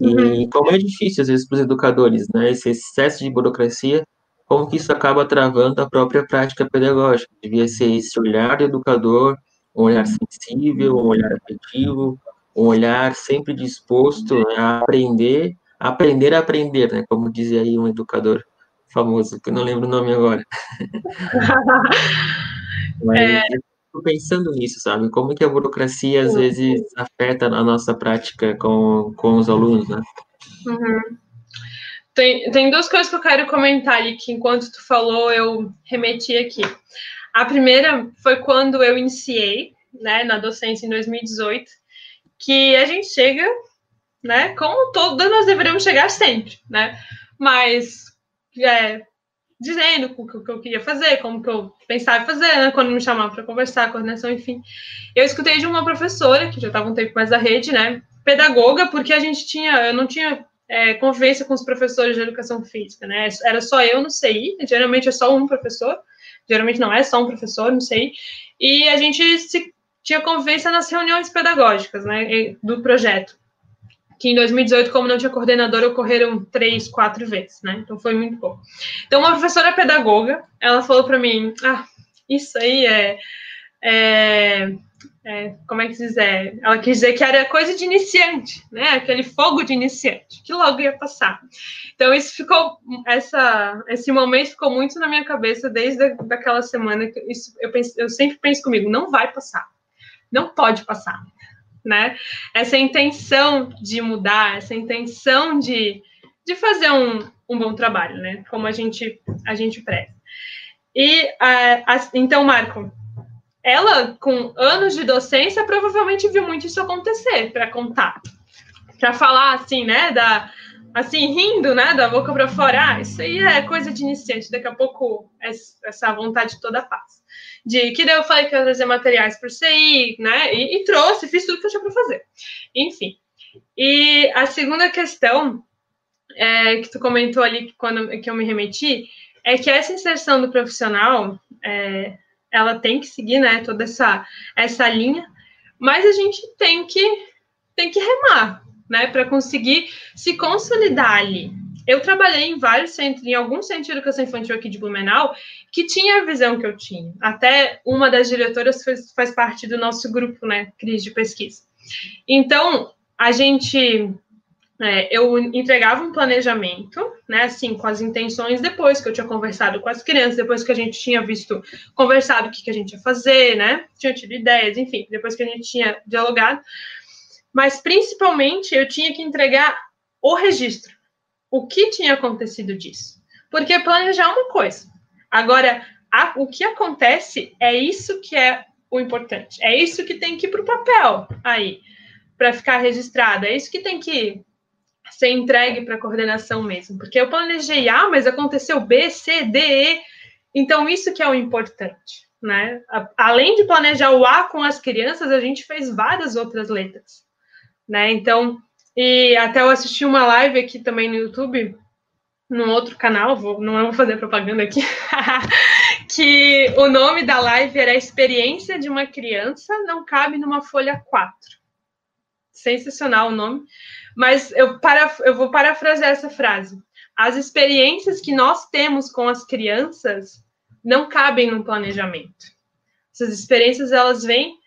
E uhum. como é difícil, às vezes, para os educadores, né? Esse excesso de burocracia como que isso acaba travando a própria prática pedagógica. Devia ser esse olhar do educador, um olhar sensível, um olhar afetivo, um olhar sempre disposto a aprender, aprender a aprender, né? Como dizia aí um educador famoso, que eu não lembro o nome agora. Mas é... eu pensando nisso, sabe? Como que a burocracia às vezes afeta a nossa prática com, com os alunos, né? Uhum. Tem, tem duas coisas que eu quero comentar ali, que enquanto tu falou, eu remeti aqui. A primeira foi quando eu iniciei, né, na docência em 2018, que a gente chega, né, como todos nós deveríamos chegar sempre, né, mas é, dizendo o que eu queria fazer, como que eu pensava fazer, né, quando me chamavam para conversar, coordenação, enfim. Eu escutei de uma professora, que já estava um tempo mais da rede, né, pedagoga, porque a gente tinha, eu não tinha é, convivência com os professores de educação física, né? Era só eu no CI, geralmente é só um professor, geralmente não é só um professor no CI, e a gente se, tinha convivência nas reuniões pedagógicas, né, do projeto. Que em 2018, como não tinha coordenador, ocorreram três, quatro vezes, né? Então foi muito bom. Então, uma professora pedagoga, ela falou para mim: ah, isso aí é, é é, como é que se diz? É, ela quis dizer que era coisa de iniciante, né? Aquele fogo de iniciante, que logo ia passar. Então, isso ficou, essa, esse momento ficou muito na minha cabeça desde daquela semana. Que isso, eu, penso, eu sempre penso comigo, não vai passar, não pode passar, né? Essa intenção de mudar, essa intenção de, de fazer um, um bom trabalho, né? Como a gente, a gente preza. E, uh, então, Marco, ela, com anos de docência, provavelmente viu muito isso acontecer para contar. Para falar assim, né, da assim, rindo, né, da boca para fora, ah, isso aí é coisa de iniciante, daqui a pouco essa vontade toda passa. De que daí eu falei que eu ia trazer materiais para CI, né, e, e, trouxe, fiz tudo que eu tinha para fazer. Enfim. E a segunda questão é, que tu comentou ali quando que eu me remeti é que essa inserção do profissional é, ela tem que seguir, né, toda essa, essa linha, mas a gente tem que, tem que remar, né, para conseguir se consolidar ali. Eu trabalhei em vários centros, em alguns centros de educação infantil aqui de Blumenau, que tinha a visão que eu tinha. Até uma das diretoras faz, faz parte do nosso grupo, né, Cris, de pesquisa. Então, a gente é, eu entregava um planejamento, né, assim, com as intenções depois que eu tinha conversado com as crianças, depois que a gente tinha visto, conversado o que, que a gente ia fazer, né, tinha tido ideias, enfim, depois que a gente tinha dialogado, mas principalmente eu tinha que entregar o registro, o que tinha acontecido disso, porque planejar é uma coisa, agora, a, o que acontece é isso que é o importante, é isso que tem que ir para o papel aí, para ficar registrado, é isso que tem que ser entregue para a coordenação mesmo. Porque eu planejei A, mas aconteceu B, C, D, E. Então, isso que é o importante, né? Além de planejar o A com as crianças, a gente fez várias outras letras, né? Então, e até eu assisti uma live aqui também no YouTube, num outro canal, vou, não vou fazer propaganda aqui, que o nome da live era Experiência de uma Criança Não Cabe numa Folha 4. Sensacional o nome. Mas eu, para, eu vou parafrasear essa frase. As experiências que nós temos com as crianças não cabem no planejamento. Essas experiências elas vêm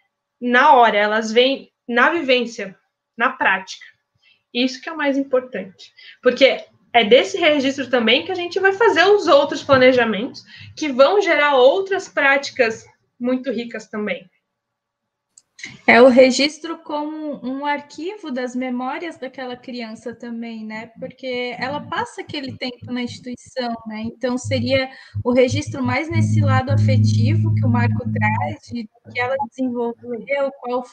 na hora, elas vêm na vivência, na prática. Isso que é o mais importante. Porque é desse registro também que a gente vai fazer os outros planejamentos que vão gerar outras práticas muito ricas também. É o registro como um arquivo das memórias daquela criança também, né? Porque ela passa aquele tempo na instituição, né? Então seria o registro mais nesse lado afetivo que o Marco traz, de que ela desenvolveu, qual,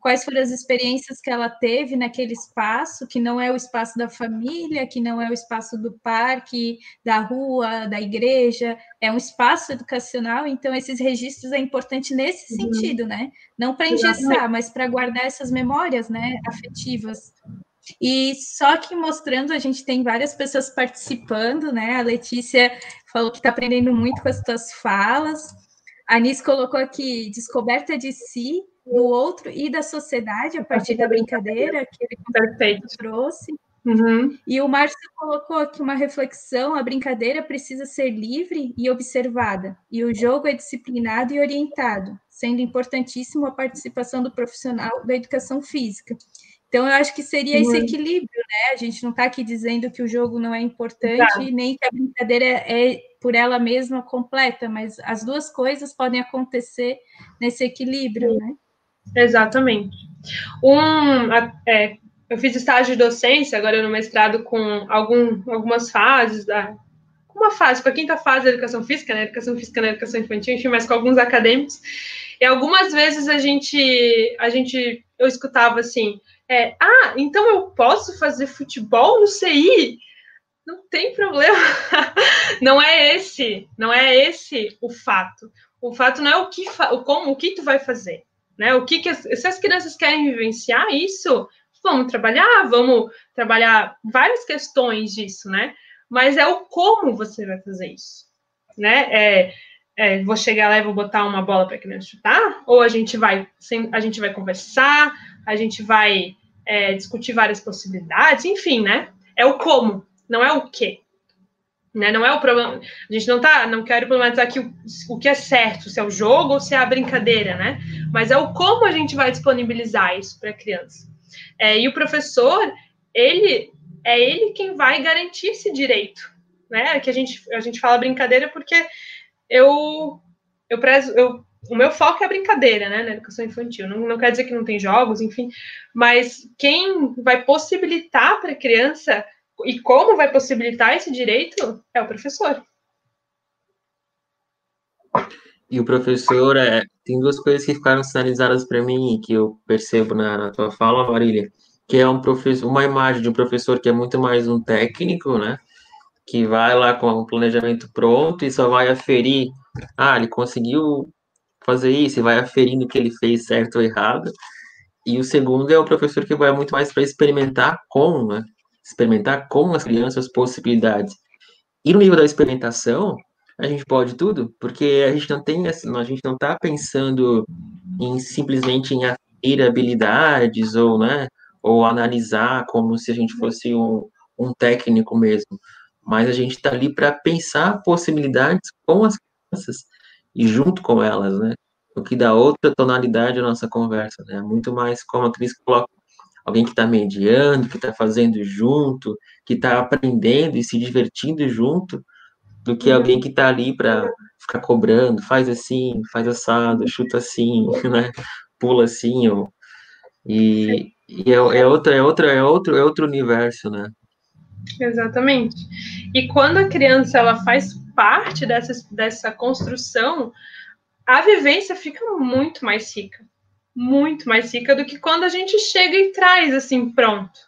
quais foram as experiências que ela teve naquele espaço, que não é o espaço da família, que não é o espaço do parque, da rua, da igreja, é um espaço educacional, então esses registros é importante nesse uhum. sentido, né? Não para engessar, mas para guardar essas memórias, né, afetivas. E só que mostrando, a gente tem várias pessoas participando, né? A Letícia falou que está aprendendo muito com as suas falas. A Nis colocou aqui descoberta de si, do outro e da sociedade a partir da brincadeira que ele Perfeito. trouxe. Uhum. E o Márcio colocou aqui uma reflexão: a brincadeira precisa ser livre e observada, e o jogo é disciplinado e orientado, sendo importantíssimo a participação do profissional da educação física. Então, eu acho que seria esse equilíbrio, né? A gente não está aqui dizendo que o jogo não é importante, nem que a brincadeira é por ela mesma completa, mas as duas coisas podem acontecer nesse equilíbrio, né? Exatamente. Um, é, eu fiz estágio de docência, agora no mestrado, com algum, algumas fases da. Uma fase, para a quinta fase da educação física, né? Educação física na educação infantil, enfim, mas com alguns acadêmicos. E algumas vezes a gente, a gente eu escutava assim: é, ah, então eu posso fazer futebol no CI? Não tem problema. não é esse, não é esse o fato. O fato não é o que, o como, o que tu vai fazer. Né? O que, que as, se as crianças querem vivenciar isso, vamos trabalhar, vamos trabalhar várias questões disso, né? Mas é o como você vai fazer isso, né? É, é, vou chegar lá e vou botar uma bola para a criança chutar, ou a gente vai, a gente vai conversar, a gente vai é, discutir várias possibilidades, enfim, né? É o como, não é o que. Né? Não é o problema. A gente não tá, não quero problematizar aqui o, o que é certo, se é o jogo ou se é a brincadeira, né? Mas é o como a gente vai disponibilizar isso para a criança. É, e o professor, ele é ele quem vai garantir esse direito, né? Que a gente a gente fala brincadeira porque eu eu prezo, eu, o meu foco é a brincadeira, né, na educação infantil. Não, não quer dizer que não tem jogos, enfim, mas quem vai possibilitar para a criança e como vai possibilitar esse direito é o professor. E o professor, é, tem duas coisas que ficaram sinalizadas para mim e que eu percebo na, na, tua fala, Marília, que é um professor, uma imagem de um professor que é muito mais um técnico, né? Que vai lá com o planejamento pronto e só vai aferir, ah, ele conseguiu fazer isso, e vai aferindo o que ele fez certo ou errado. E o segundo é o professor que vai muito mais para experimentar com, né? experimentar com as crianças possibilidades. E no nível da experimentação, a gente pode tudo, porque a gente não tem, a gente não está pensando em simplesmente em aferir habilidades ou, né, ou analisar como se a gente fosse um, um técnico mesmo, mas a gente está ali para pensar possibilidades com as crianças e junto com elas, né? O que dá outra tonalidade à nossa conversa, né? Muito mais como a Cris coloca, alguém que está mediando, que está fazendo junto, que está aprendendo e se divertindo junto, do que alguém que está ali para ficar cobrando, faz assim, faz assado, chuta assim, né? Pula assim, ou... e, e é, é, outra, é, outra, é, outro, é outro universo, né? Exatamente. E quando a criança ela faz parte dessa, dessa construção, a vivência fica muito mais rica muito mais rica do que quando a gente chega e traz assim pronto,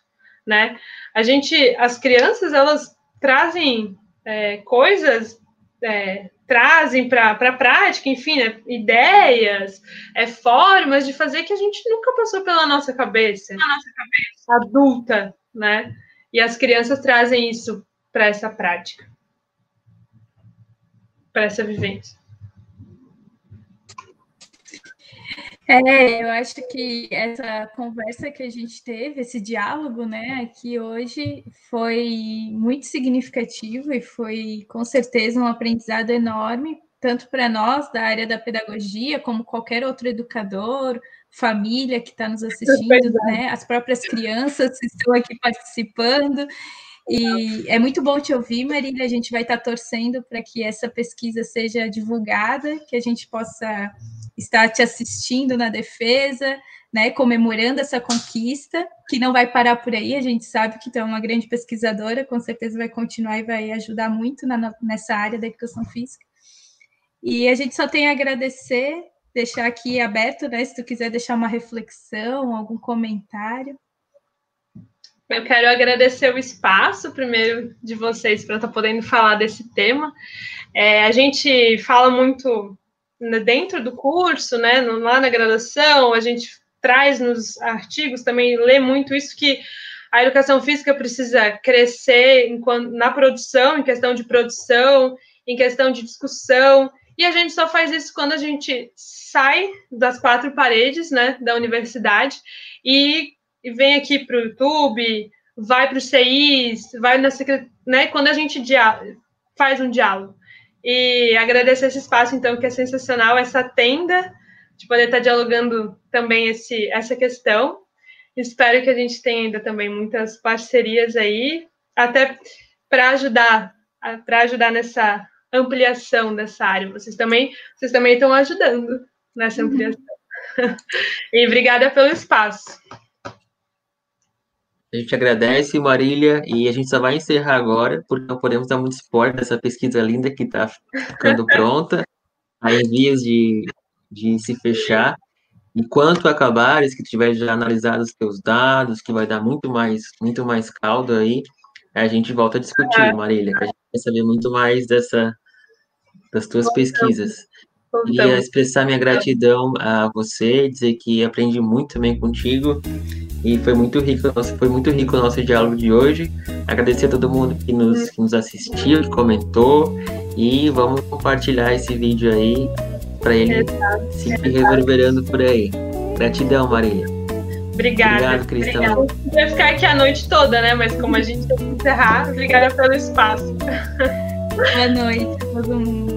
né? A gente, as crianças, elas trazem é, coisas, é, trazem para a prática, enfim, né, ideias, é, formas de fazer que a gente nunca passou pela nossa cabeça, nossa cabeça adulta, né? E as crianças trazem isso para essa prática, para essa vivência. É, eu acho que essa conversa que a gente teve, esse diálogo, né, aqui hoje foi muito significativo e foi com certeza um aprendizado enorme, tanto para nós da área da pedagogia, como qualquer outro educador, família que está nos assistindo, né, as próprias crianças que estão aqui participando. E é muito bom te ouvir, Marília. A gente vai estar torcendo para que essa pesquisa seja divulgada, que a gente possa estar te assistindo na defesa, né, comemorando essa conquista, que não vai parar por aí. A gente sabe que tu é uma grande pesquisadora, com certeza vai continuar e vai ajudar muito na, nessa área da educação física. E a gente só tem a agradecer, deixar aqui aberto, né, se tu quiser deixar uma reflexão, algum comentário. Eu quero agradecer o espaço, primeiro, de vocês para estar tá podendo falar desse tema. É, a gente fala muito dentro do curso, né, lá na graduação, a gente traz nos artigos também, lê muito isso, que a educação física precisa crescer enquanto, na produção, em questão de produção, em questão de discussão, e a gente só faz isso quando a gente sai das quatro paredes, né, da universidade e e vem aqui para o YouTube, vai para o CIs, vai na né? Quando a gente faz um diálogo. E agradecer esse espaço, então, que é sensacional, essa tenda, de poder estar dialogando também esse, essa questão. Espero que a gente tenha ainda também muitas parcerias aí, até para ajudar, para ajudar nessa ampliação dessa área. Vocês também, vocês também estão ajudando nessa uhum. ampliação. Uhum. e obrigada pelo espaço. A gente agradece, Marília, e a gente só vai encerrar agora, porque não podemos dar muito esporte dessa pesquisa linda que está ficando pronta, aí em vias de, de se fechar. Enquanto acabares, que tiver já analisado os teus dados, que vai dar muito mais, muito mais caldo aí, a gente volta a discutir, é. Marília, a gente quer saber muito mais dessa, das tuas pesquisas. Queria expressar minha gratidão a você, dizer que aprendi muito também contigo e foi muito rico, foi muito rico o nosso diálogo de hoje. Agradecer a todo mundo que nos, que nos assistiu, que comentou e vamos compartilhar esse vídeo aí para ele Exato. seguir reverberando por aí. Gratidão, Maria. Obrigada. Obrigado, Cristão. Eu ia ficar aqui a noite toda, né? Mas como a gente tem que encerrar, obrigada pelo espaço. Boa noite a todo mundo.